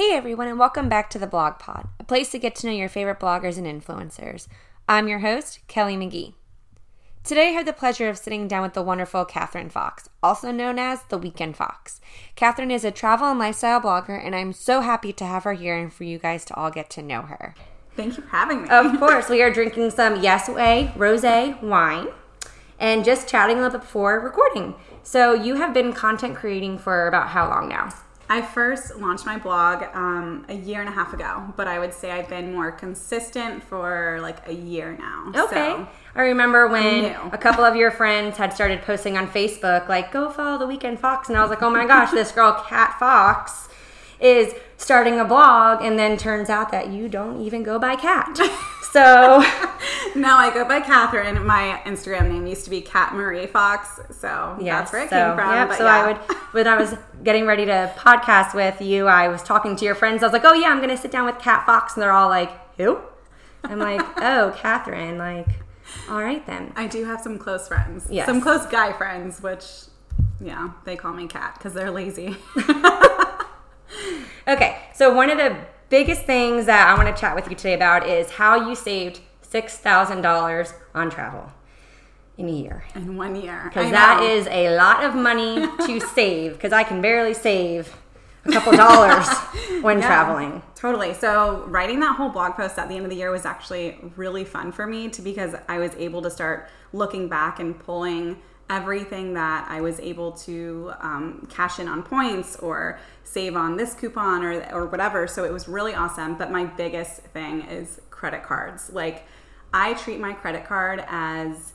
Hey everyone, and welcome back to the Blog Pod, a place to get to know your favorite bloggers and influencers. I'm your host, Kelly McGee. Today I have the pleasure of sitting down with the wonderful Catherine Fox, also known as the Weekend Fox. Catherine is a travel and lifestyle blogger, and I'm so happy to have her here and for you guys to all get to know her. Thank you for having me. Of course, we are drinking some Yes Way Rose wine and just chatting a little bit before recording. So, you have been content creating for about how long now? I first launched my blog um, a year and a half ago, but I would say I've been more consistent for like a year now. Okay. So, I remember when new. a couple of your friends had started posting on Facebook, like, go follow the Weekend Fox. And I was like, oh my gosh, this girl, Cat Fox, is starting a blog. And then turns out that you don't even go by Cat. So, now I go by Catherine. My Instagram name used to be Cat Marie Fox, so yes, that's where it so, came from. Yep, so yeah. I would, when I was getting ready to podcast with you, I was talking to your friends. I was like, oh yeah, I'm going to sit down with Cat Fox. And they're all like, who? I'm like, oh, Catherine. Like, all right then. I do have some close friends. Yes. Some close guy friends, which, yeah, they call me Cat because they're lazy. Okay, so one of the biggest things that I want to chat with you today about is how you saved $6,000 on travel in a year. in one year. Because that is a lot of money to save, because I can barely save a couple dollars when Yeah, traveling. Totally. So writing that whole blog post at the end of the year was actually really fun for me to because I was able to start looking back and pulling everything that I was able to um, cash in on points or save on this coupon or or whatever. So it was really awesome. But my biggest thing is credit cards. Like I treat my credit card as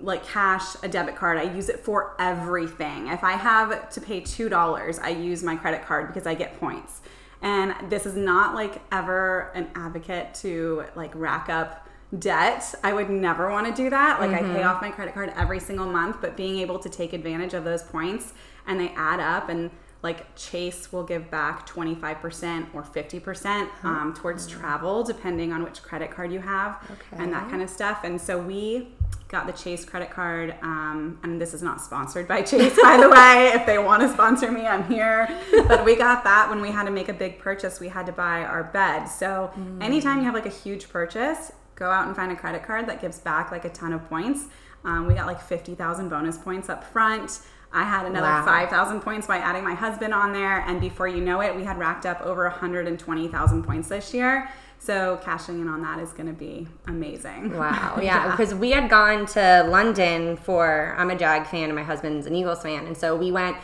like cash, a debit card. I use it for everything. If I have to pay $2, I use my credit card because I get points. And this is not like ever an advocate to like rack up debt. I would never want to do that. Like I pay off my credit card every single month, but being able to take advantage of those points and they add up and like Chase will give back 25% or 50% um, towards travel, depending on which credit card you have and that kind of stuff. And so we got the Chase credit card. Um, and this is not sponsored by Chase, by the way. If they want to sponsor me, I'm here. But we got that when we had to make a big purchase. We had to buy our bed. So anytime you have like a huge purchase, go out and find a credit card that gives back like a ton of points. Um, we got like 50,000 bonus points up front. I had another Wow. 5,000 points by adding my husband on there. And before you know it, we had racked up over 120,000 points this year. So cashing in on that is going to be amazing. Wow, yeah, because we had gone to London for, I'm a Jag fan and my husband's an Eagles fan. And so we went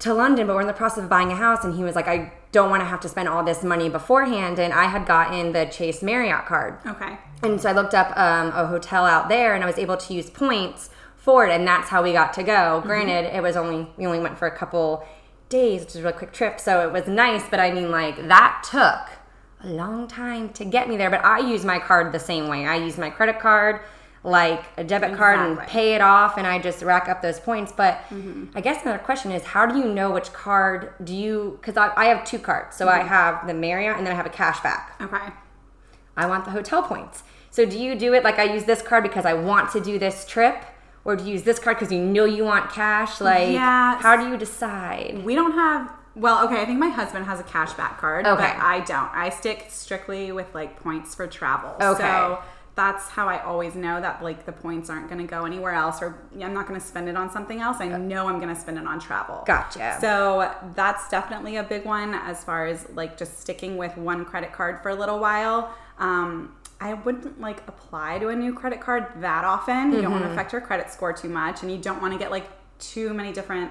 to London, but we're in the process of buying a house. And he was like, I don't want to have to spend all this money beforehand. And I had gotten the Chase Marriott card. Okay. And so I looked up um, a hotel out there and I was able to use points for it. And that's how we got to go. Granted, it was only, we only went for a couple days, which is a really quick trip. So it was nice. But I mean, like, that took a long time to get me there. But I use my card the same way. I use my credit card like a debit card and pay it off and I just rack up those points. But mm-hmm. I guess another question is how do you know which card do you, because I, I have two cards. So I mm-hmm. have the Marriott and then I have a cashback. Okay. I want the hotel points. So do you do it like I use this card because I want to do this trip? Or do you use this card because you know you want cash? Like, Yeah. how do you decide? We don't have. Well, okay. I think my husband has a cashback card, Okay. but I don't. I stick strictly with like points for travel. Okay. So that's how I always know that like the points aren't going to go anywhere else, or I'm not going to spend it on something else. I know I'm going to spend it on travel. Gotcha. So that's definitely a big one as far as like just sticking with one credit card for a little while. Um, I wouldn't like apply to a new credit card that often. You don't want to affect your credit score too much, and you don't want to get like too many different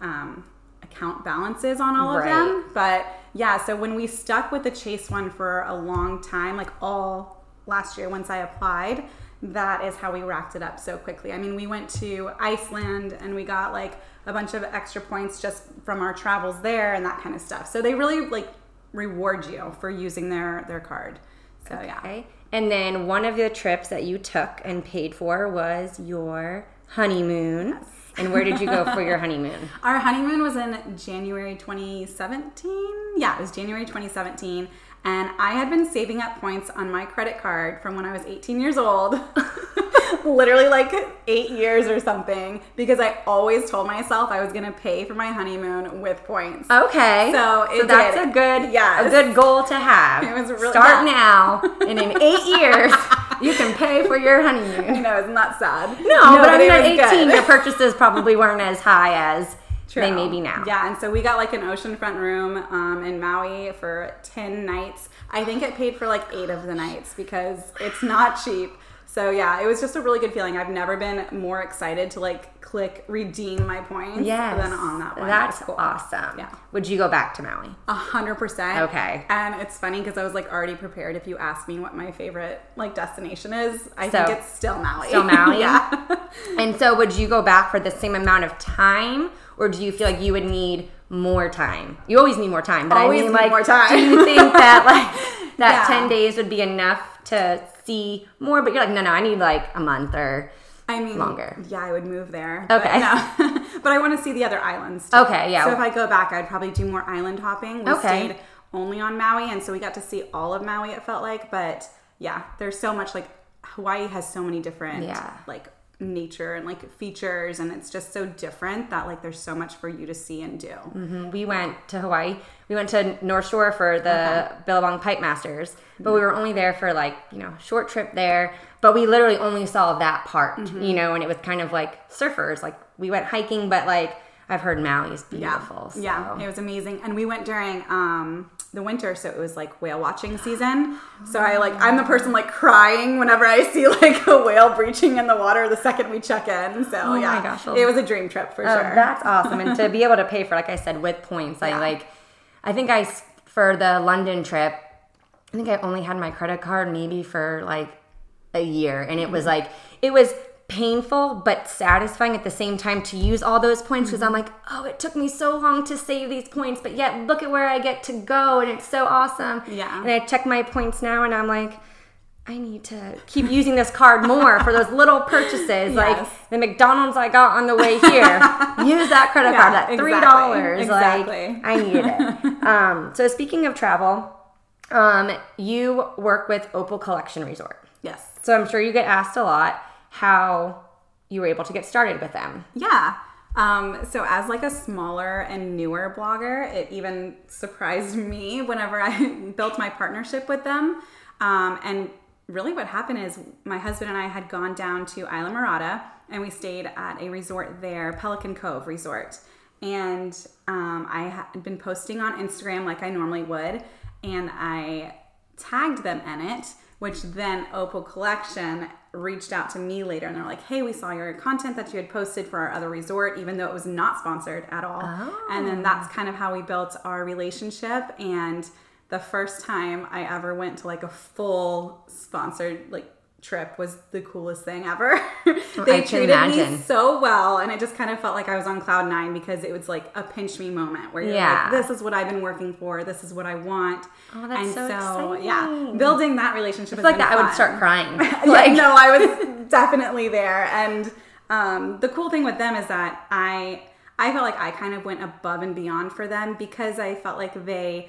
um, account balances on all Right. of them. But yeah, so when we stuck with the Chase one for a long time, like all last year once I applied, that is how we racked it up so quickly. I mean, we went to Iceland and we got like a bunch of extra points just from our travels there and that kind of stuff. So they really like reward you for using their their card. So yeah. And then one of the trips that you took and paid for was your honeymoon. Yes. And where did you go for your honeymoon? Our honeymoon was in January 2017. Yeah, it was January 2017. And I had been saving up points on my credit card from when I was 18 years old. literally like eight years or something because I always told myself I was gonna pay for my honeymoon with points. Okay. So it that's did. a good Yes. a good goal to have. It was really- Start yeah. now, and in eight years, you can pay for your honeymoon. You know, isn't that sad? No, but I mean, at 18, good. your purchases probably weren't as high as they True. may be now. Yeah, and so we got like an oceanfront room um, in Maui for 10 nights. I think it paid for like eight of the nights because it's not cheap. So yeah, it was just a really good feeling. I've never been more excited to like click redeem my points Yes. than on that one. That's That cool. awesome. Yeah. Would you go back to Maui? A hundred percent. Okay. And it's funny because I was like already prepared. If you ask me what my favorite like destination is, I So- think it's still Maui. Still Maui? yeah. And so, would you go back for the same amount of time, or do you feel like you would need more time? You always need more time, but Always I mean, need like, more time. do you think that like that Yeah. ten days would be enough to see more? But you're like, no, no, I need like a month or I mean, Longer. Yeah, I would move there. Okay. But, no. but I want to see the other islands. Too. Okay, yeah. So if I go back, I'd probably do more island hopping. We Okay. stayed only on Maui, and so we got to see all of Maui. It felt like, but yeah, there's so much like Hawaii has so many different Yeah. like nature and like features, and it's just so different that like there's so much for you to see and do. Mm-hmm. we went to Hawaii. We went to North Shore for the Billabong Pipe Masters, but we were only there for like, you know, short trip there. But we literally only saw that part, Mm-hmm. you know, and it was kind of like surfers. Like we went hiking, but like I've heard Maui's beautiful. so- Yeah, it was amazing. And we went during um, the winter, so it was like whale watching season. So I like I'm the person like crying whenever I see like a whale breaching in the water the second we check in. So Oh my yeah, gosh. it was a dream trip for Oh, sure. That's awesome. And to be able to pay for, like I said, with points, I like, I think I for the London trip, I think I only had my credit card maybe for like a year. And it was Mm-hmm. like, it was painful but satisfying at the same time to use all those points because I'm Mm-hmm. like, oh, it took me so long to save these points, but yet look at where I get to go and it's so awesome. Yeah. And I check my points now and I'm like, I need to keep using this card more for those little purchases, like the McDonald's I got on the way here. Use that credit Yeah, card, that three dollars. exactly. Like I needed it. um, so speaking of travel, um, you work with Opal Collection Resort. yes. So I'm sure you get asked a lot how you were able to get started with them. Yeah. Um, so as like a smaller and newer blogger, it even surprised me whenever I built my partnership with them. Um, and really what happened is my husband and I had gone down to Islamorada and we stayed at a resort there, Pelican Cove Resort. And um, I had been posting on Instagram like I normally would, and I tagged them in it, which then Opal Collection reached out to me later and they're like, hey, we saw your content that you had posted for our other resort, even though it was not sponsored at all. And then oh. that's kind of how we built our relationship. And the first time I ever went to like a full sponsored like trip was the coolest thing ever. they I treated imagine. me so well and it just kind of felt like I was on cloud nine because it was like a pinch me moment where you're Yeah. like, this is what I've been working for, this is what I want. Oh, that's so yeah, exciting. building that relationship I feel like that I would start crying. yeah, like, no, I was definitely there. And um, the cool thing with them is that I I felt like I kind of went above and beyond for them because I felt like they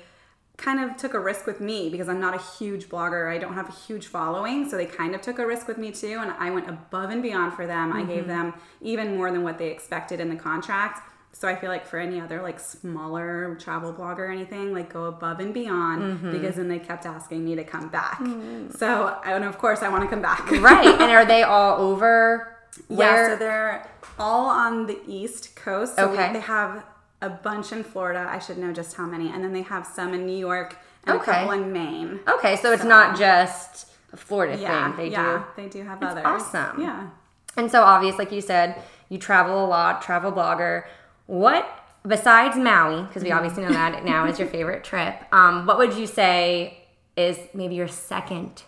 kind of took a risk with me because I'm not a huge blogger. I don't have a huge following, so they kind of took a risk with me too. And I went above and beyond for them. I gave mm-hmm. them even more than what they expected in the contract. So I feel like for any other like smaller travel blogger or anything, like go above and beyond mm-hmm. because then they kept asking me to come back. Mm. So and of course I want to come back. right. And are they all over? Yeah, so they're all on the East Coast. So we- Okay. they have a bunch in Florida. I should know just how many. And then they have some in New York and Okay. a couple in Maine. okay, so it's not just a Florida Yeah, thing. They yeah, do. they do have others. awesome. Yeah. And so obvious, like you said, you travel a lot, travel blogger. What besides Maui, because we obviously know that now is your favorite trip. Um, what would you say is maybe your second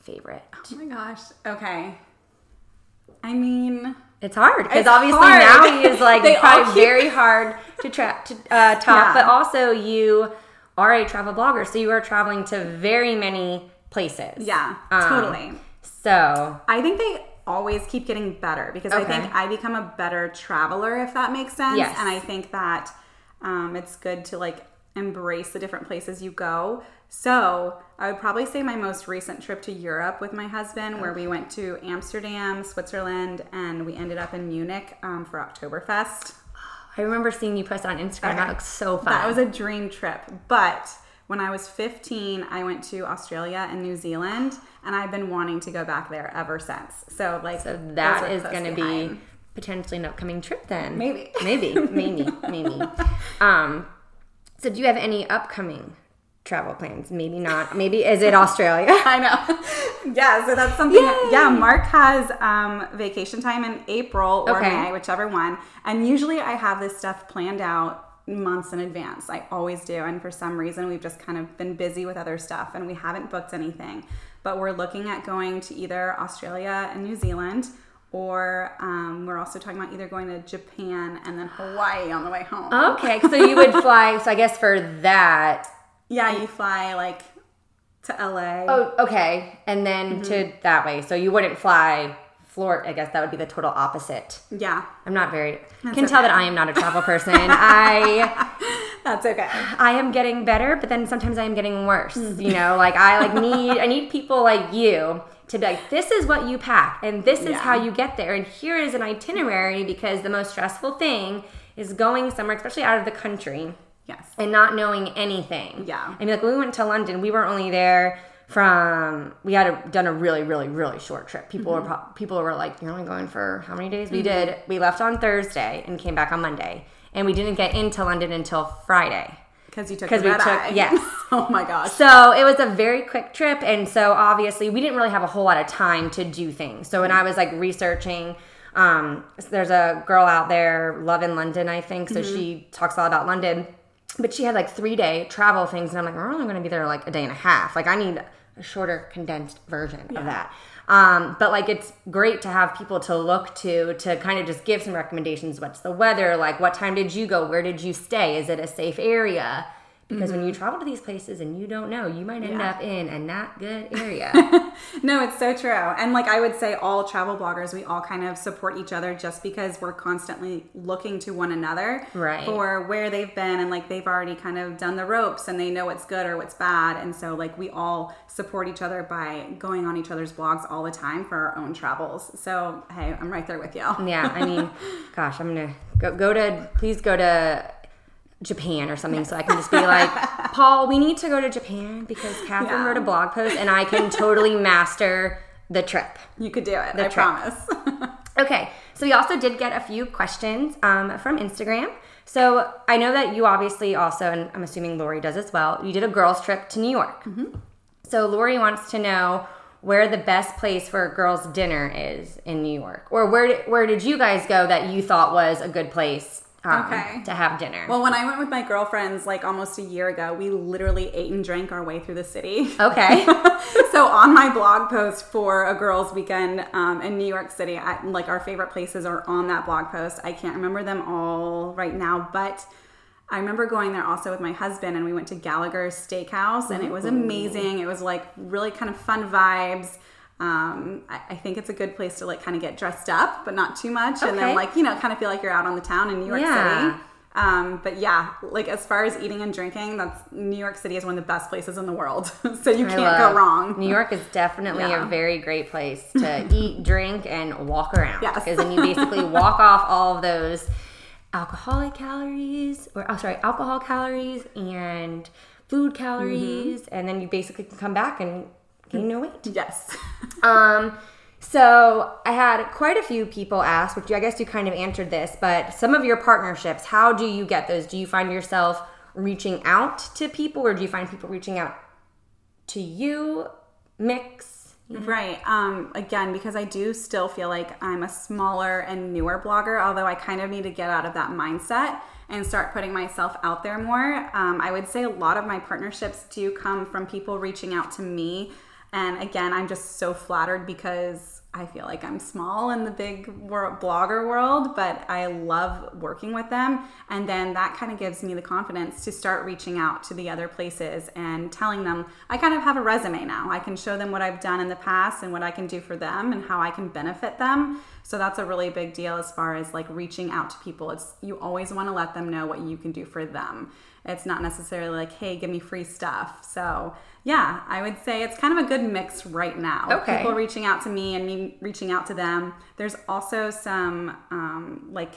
favorite? Oh my gosh. Okay. I mean, It's hard because obviously hard. he is like probably keep- very hard to tra- to uh, top, Yeah. but also you are a travel blogger, so you are traveling to very many places. yeah, Um, totally. So I think they always keep getting better because I think I become a better traveler if that makes sense. Yes. And I think that um, it's good to like embrace the different places you go. So I would probably say my most recent trip to Europe with my husband, where we went to Amsterdam, Switzerland, and we ended up in Munich um, for Oktoberfest. I remember seeing you post on Instagram. That looks so fun. That was a dream trip. But when I was 15, I went to Australia and New Zealand, and I've been wanting to go back there ever since. So, like, so that is going to be potentially an upcoming trip then. Maybe. Maybe. Maybe. maybe. Um, so do you have any upcoming travel plans? Maybe not. Maybe is it Australia? I know. yeah, so that's something. That, yeah, Mark has um, vacation time in April or Okay. May, whichever one. And usually I have this stuff planned out months in advance. I always do. And for some reason, we've just kind of been busy with other stuff and we haven't booked anything. But we're looking at going to either Australia and New Zealand. Or um, we're also talking about either going to Japan and then Hawaii on the way home. Okay, so you would fly. So I guess for that. Yeah, you fly like to LA. Oh, okay, and then to that way. So you wouldn't fly Florida. I guess that would be the total opposite. Yeah, I'm not very. That's can tell that I am not a travel person. I that's okay. I am getting better, but then sometimes I am getting worse. You know, like I like need I need people like you to be like, this is what you pack, and this is Yeah. how you get there, and here is an itinerary. Because the most stressful thing is going somewhere, especially out of the country, Yes. and not knowing anything. Yeah. I mean, like when we went to London, we were only there from we had a, done a really, really, really short trip. People Mm-hmm. were pro- people were like, "You're only going for how many days?" We did. We left on Thursday and came back on Monday, and we didn't get into London until Friday. Because you took 'Cause the we took- eye. yes. oh my gosh. So it was a very quick trip, and so obviously we didn't really have a whole lot of time to do things. So when I was like researching, um, there's a girl out there, Love in London, I think. So she talks a lot about London, but she had like three day travel things, and I'm like, we're only going to be there like a day and a half. Like I need a shorter, condensed version of that. Um, but like it's great to have people to look to to kind of just give some recommendations. What's the weather like? What time did you go? Where did you stay? Is it a safe area? Because when you mm-hmm. travel to these places and you don't know, you might end Yeah. up in a not good area. No, it's so true. And like I would say, all travel bloggers, we all kind of support each other just because we're constantly looking to one another Right. for where they've been and like they've already kind of done the ropes and they know what's good or what's bad. And so like we all support each other by going on each other's blogs all the time for our own travels. So hey, I'm right there with you. yeah, I mean, gosh, I'm gonna go, go to please go to Japan or something so I can just be like, Paul, we need to go to Japan because Catherine Yeah. wrote a blog post and I can totally master the trip. You could do it. I trip. promise. Okay, so we also did get a few questions um, from Instagram. So I know that you obviously also, and I'm assuming Lori does as well, you did a girls' trip to New York. So Lori wants to know where the best place for a girls' dinner is in New York, or where where did you guys go that you thought was a good place um, Okay. to have dinner? well, when I went with my girlfriends like almost a year ago, we literally ate and drank our way through the city. okay, so on my blog post for a girls weekend um, in new york city I, like our favorite places are on that blog post i can't remember them all right now but i remember going there also with my husband and we went to gallagher's steakhouse and it was amazing it was like really kind of fun vibes um, I, I think it's a good place to like kind of get dressed up but not too much and then like you know kind of feel like you're out on the town in new york Yeah. city um, but yeah, like as far as eating and drinking, that's New York City is one of the best places in the world. so you can't go wrong. New York is definitely Yeah. a very great place to eat, drink, and walk around. Yes. Because then you basically walk off all of those alcoholic calories, or oh, sorry, alcohol calories and food calories, Mm-hmm. and then you basically can come back and gain no weight. Yes. Um, so I had quite a few people ask, which I guess you kind of answered this, but some of your partnerships, how do you get those? Do you find yourself reaching out to people, or do you find people reaching out to you? Mix. Right. Um, again, because I do still feel like I'm a smaller and newer blogger, although I kind of need to get out of that mindset and start putting myself out there more. Um, I would say a lot of my partnerships do come from people reaching out to me. And again, I'm just so flattered because I feel like I'm small in the big blogger world, but I love working with them. And then that kind of gives me the confidence to start reaching out to the other places and telling them I kind of have a resume now. I can show them what I've done in the past and what I can do for them and how I can benefit them. So that's a really big deal as far as like reaching out to people. It's you always want to let them know what you can do for them. It's not necessarily like, hey, give me free stuff. So yeah, I would say it's kind of a good mix right now. Okay. People reaching out to me and me reaching out to them. There's also some um, like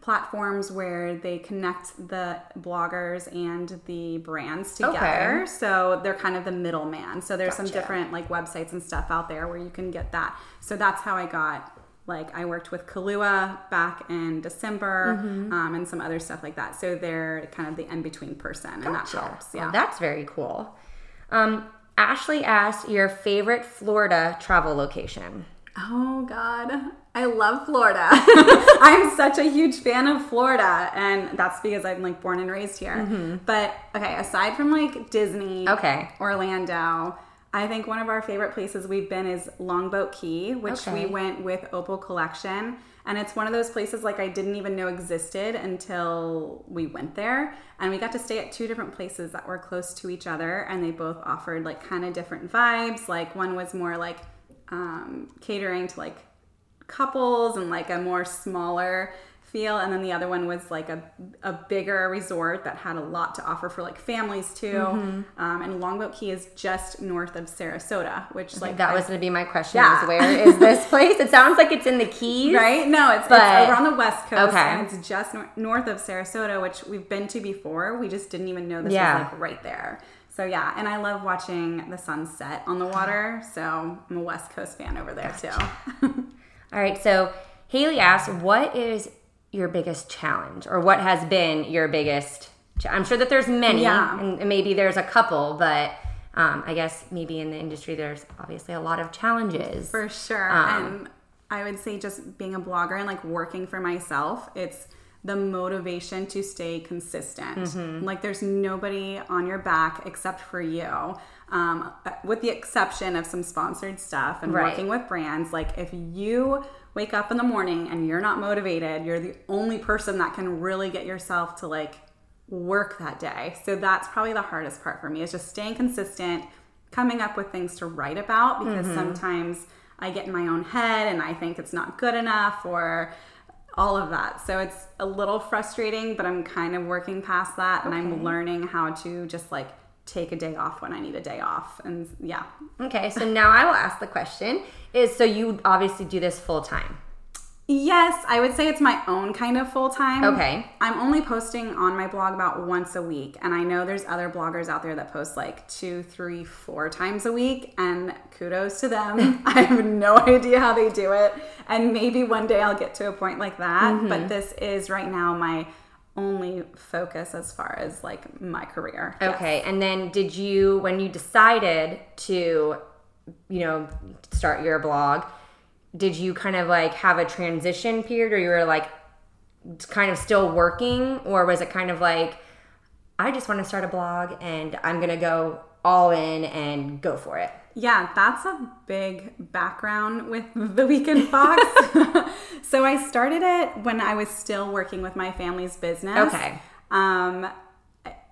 platforms where they connect the bloggers and the brands together. Okay. So they're kind of the middleman. So there's some different like websites and stuff out there where you can get that. So that's how I got like I worked with Kahlua back in December Mm-hmm. um, and some other stuff like that. So they're kind of the in between person and that helps. Well, Yeah. that's very cool. Um, Ashley asked your favorite Florida travel location. Oh God, I love Florida. I'm such a huge fan of Florida, and that's because I'm like born and raised here. But okay, aside from like Disney, Mm-hmm. Okay. Orlando, I think one of our favorite places we've been is Longboat Key, which Okay. we went with Opal Collection. And it's one of those places like I didn't even know existed until we went there. And we got to stay at two different places that were close to each other, and they both offered like kind of different vibes. Like one was more like um, catering to like couples and like a more smaller feel and then the other one was like a, a bigger resort that had a lot to offer for like families too Mm-hmm. um, and longboat key is just north of sarasota which like that I- was going to be my question. Yeah. Is where is this place? It sounds like it's in the Keys, right no it's, But- it's over on the west coast Okay. and it's just nor- north of sarasota which we've been to before we just didn't even know this Yeah. was like right there so yeah and i love watching the sunset on the water so i'm a west coast fan over there too All right. So Haley asked, "What is your biggest challenge, or what has been your biggest?" cha- I'm sure that there's many, Yeah. and maybe there's a couple, but um, I guess maybe in the industry there's obviously a lot of challenges. For sure. Um, and I would say just being a blogger and like working for myself, it's the motivation to stay consistent. Mm-hmm. Like there's nobody on your back except for you. Um, with the exception of some sponsored stuff and Right. working with brands, like if you wake up in the morning and you're not motivated, you're the only person that can really get yourself to like work that day. So that's probably the hardest part for me is just staying consistent, coming up with things to write about because sometimes I get in my own head and I think it's not good enough or all of that. So it's a little frustrating, but I'm kind of working past that and I'm learning how to just like take a day off when I need a day off. And yeah. Okay, so now I will ask the question: Is so you obviously do this full time? Yes, I would say it's my own kind of full time. Okay. I'm only posting on my blog about once a week, and I know there's other bloggers out there that post like two, three, four times a week, and kudos to them. I have no idea how they do it, and maybe one day I'll get to a point like that, Mm-hmm. but this is right now my only focus as far as like my career. Yes. Okay, and then did you when you decided to, you know, start your blog? Did you kind of like have a transition period, or you were like kind of still working, or was it kind of like I just want to start a blog and I'm gonna go all in and go for it? Yeah, that's a big background with the Weekend Fox. so I started it when I was still working with my family's business. Okay. Um,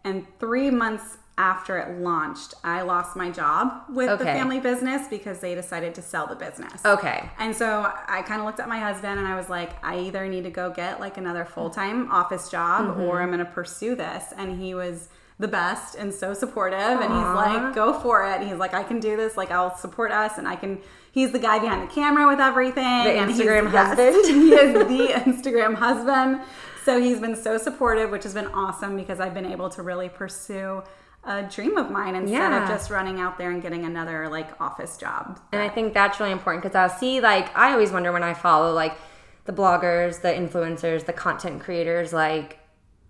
and three months after it launched, I lost my job with the family business because they decided to sell the business. Okay. And so I kind of looked at my husband and I was like, I either need to go get like another full time office job Mm-hmm. or I'm going to pursue this. And he was the best and so supportive. And he's like, go for it. And he's like, I can do this. Like, I'll support us. And I can, he's the guy behind the camera with everything. The Instagram yes, husband? he is the Instagram husband. So he's been so supportive, which has been awesome because I've been able to really pursue a dream of mine instead Yeah. of just running out there and getting another like office job. And I think that's really important because I'll see, like, I always wonder when I follow, like, the bloggers, the influencers, the content creators, like,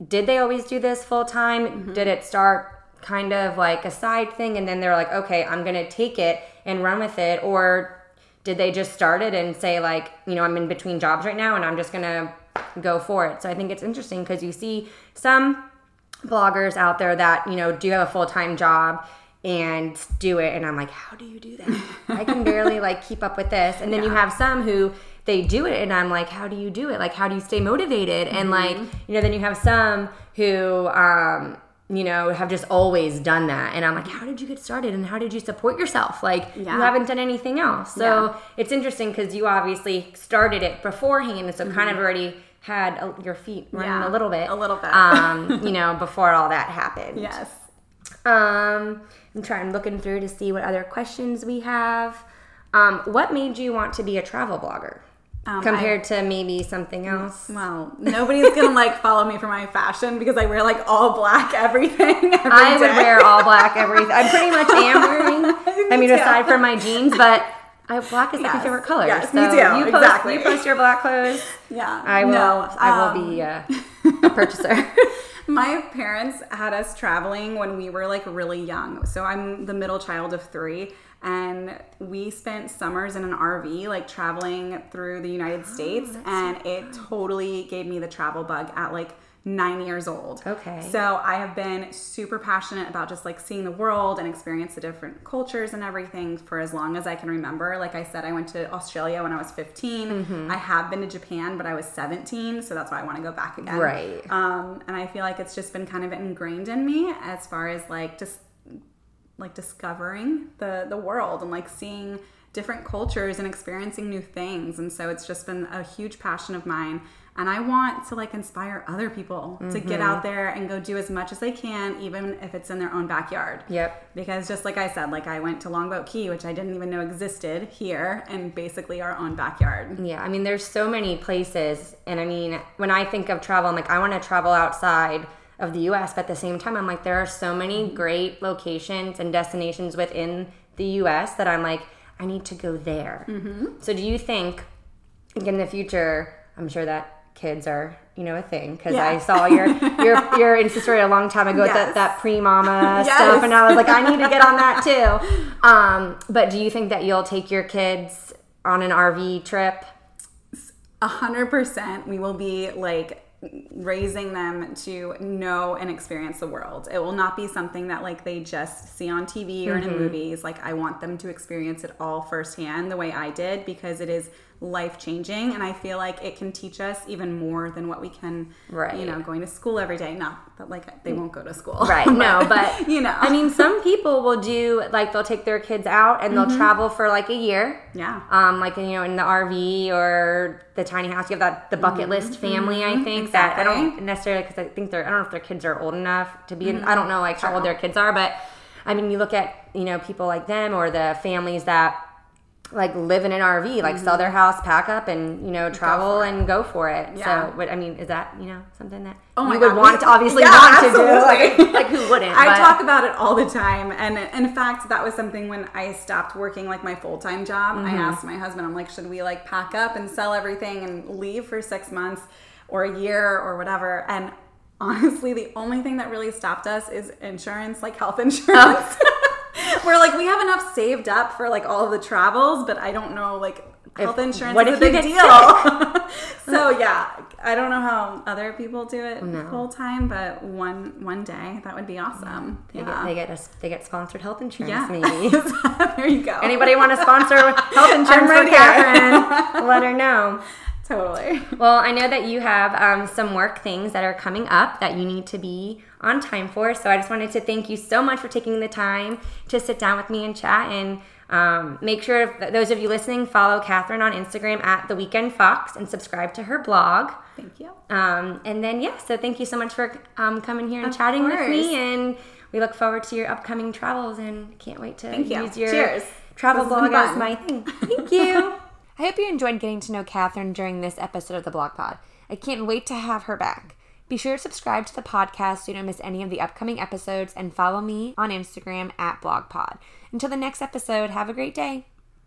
did they always do this full time? Mm-hmm. Did it start kind of like a side thing and then they're like, okay, I'm going to take it and run with it? Or did they just start it and say, like, you know, I'm in between jobs right now and I'm just going to go for it? So I think it's interesting because you see some bloggers out there that you know do have a full-time job and do it and i'm like how do you do that i can barely like keep up with this and then you have some who they do it and i'm like how do you do it like how do you stay motivated and like you know then you have some who um you know, have just always done that. And I'm like, how did you get started and how did you support yourself? Like, Yeah. you haven't done anything else. So Yeah. it's interesting because you obviously started it beforehand. And so kind Mm-hmm. of already had a, your feet running Yeah, a little bit. a little bit. um, you know, before all that happened. Yes. Um, I'm trying looking through to see what other questions we have. Um, what made you want to be a travel blogger Um, compared to maybe something else? Well, nobody's gonna like follow me for my fashion because I wear like all black everything. every I would wear all black everything. I pretty much am wearing. I mean, aside from my jeans, but I, black is like my favorite color. Yes, so me too. You post, Exactly. you post your black clothes. Yeah. I will. No, I will um, be uh, a purchaser. My parents had us traveling when we were like really young. So I'm the middle child of three. And we spent summers in an RV, like traveling through the United Oh, States. and it totally gave me the travel bug at like nine years old. Okay. So I have been super passionate about just like seeing the world and experience the different cultures and everything for as long as I can remember. Like I said, I went to Australia when I was 15. Mm-hmm. I have been to Japan, but I was 17. So that's why I want to go back again. Right. Um, and I feel like it's just been kind of ingrained in me as far as like just like discovering the the world and like seeing different cultures and experiencing new things. And so it's just been a huge passion of mine. And I want to like inspire other people to get mm-hmm. out there and go do as much as they can, even if it's in their own backyard. Yep. Because just like I said, like I went to Longboat Key, which I didn't even know existed here, and basically our own backyard. Yeah, I mean, there's so many places, and I mean, when I think of travel, I'm like, I want to travel outside of the U.S., but at the same time, I'm like, there are so many great locations and destinations within the U.S. that I'm like, I need to go there. Mm-hmm. So, do you think in the future? I'm sure that kids are, you know, a thing because I saw your your your Insta story a long time ago with that that pre mama Yes. stuff, and I was like, I need to get on that too. Um, but do you think that you'll take your kids on an RV trip? A hundred percent, we will be like raising them to know and experience the world. It will not be something that like they just see on TV or in mm-hmm. movies. Like I want them to experience it all firsthand the way I did because it is life changing and I feel like it can teach us even more than what we can Right. you know, going to school every day. Not that like they won't go to school. Right. No, but you know. I mean, some people will do like they'll take their kids out and they'll mm-hmm. travel for like a year. Yeah. Um, like you know, in the RV or the tiny house. You have that the bucket mm-hmm. list family. I mm-hmm. think that I don't necessarily because I think they're I don't know if their kids are old enough to be. in I don't know like how old their kids are, but I mean, you look at you know people like them or the families that like live in an RV, like sell their house, pack up, and you know travel and go for it. Yeah. So, what I mean is that you know something that Oh my you would God, want to obviously yeah, want absolutely. to do. Like, like who wouldn't? I but- talk about it all the time. And in fact, that was something when I stopped working like my full time job. I Mm-hmm. asked my husband, I'm like, should we like pack up and sell everything and leave for six months or a year or whatever? And honestly, the only thing that really stopped us is insurance, like health insurance. We're like, we have enough saved up for like all of the travels, but I don't know, like, health insurance what is if a big get deal. so yeah, I don't know how other people do it full time, but one one day that would be awesome. They yeah. get they get a, they get sponsored health insurance yeah. maybe. there you go. Anybody want to sponsor health insurance right for. Catherine? Let her know. Totally. Well, I know that you have um, some work things that are coming up that you need to be on time for. So I just wanted to thank you so much for taking the time to sit down with me and chat. And um, make sure those of you listening follow Catherine on Instagram at the Weekend Fox and subscribe to her blog. Thank you. Um, and then yeah, so thank you so much for um, coming here and Of chatting with me. And we look forward to your upcoming travels and can't wait to Thank you. use your Cheers. travel This blog as my thing. Thank you. I hope you enjoyed getting to know Catherine during this episode of the Blog Pod. I can't wait to have her back. Be sure to subscribe to the podcast so you don't miss any of the upcoming episodes and follow me on Instagram at BlogPod. Until the next episode, have a great day.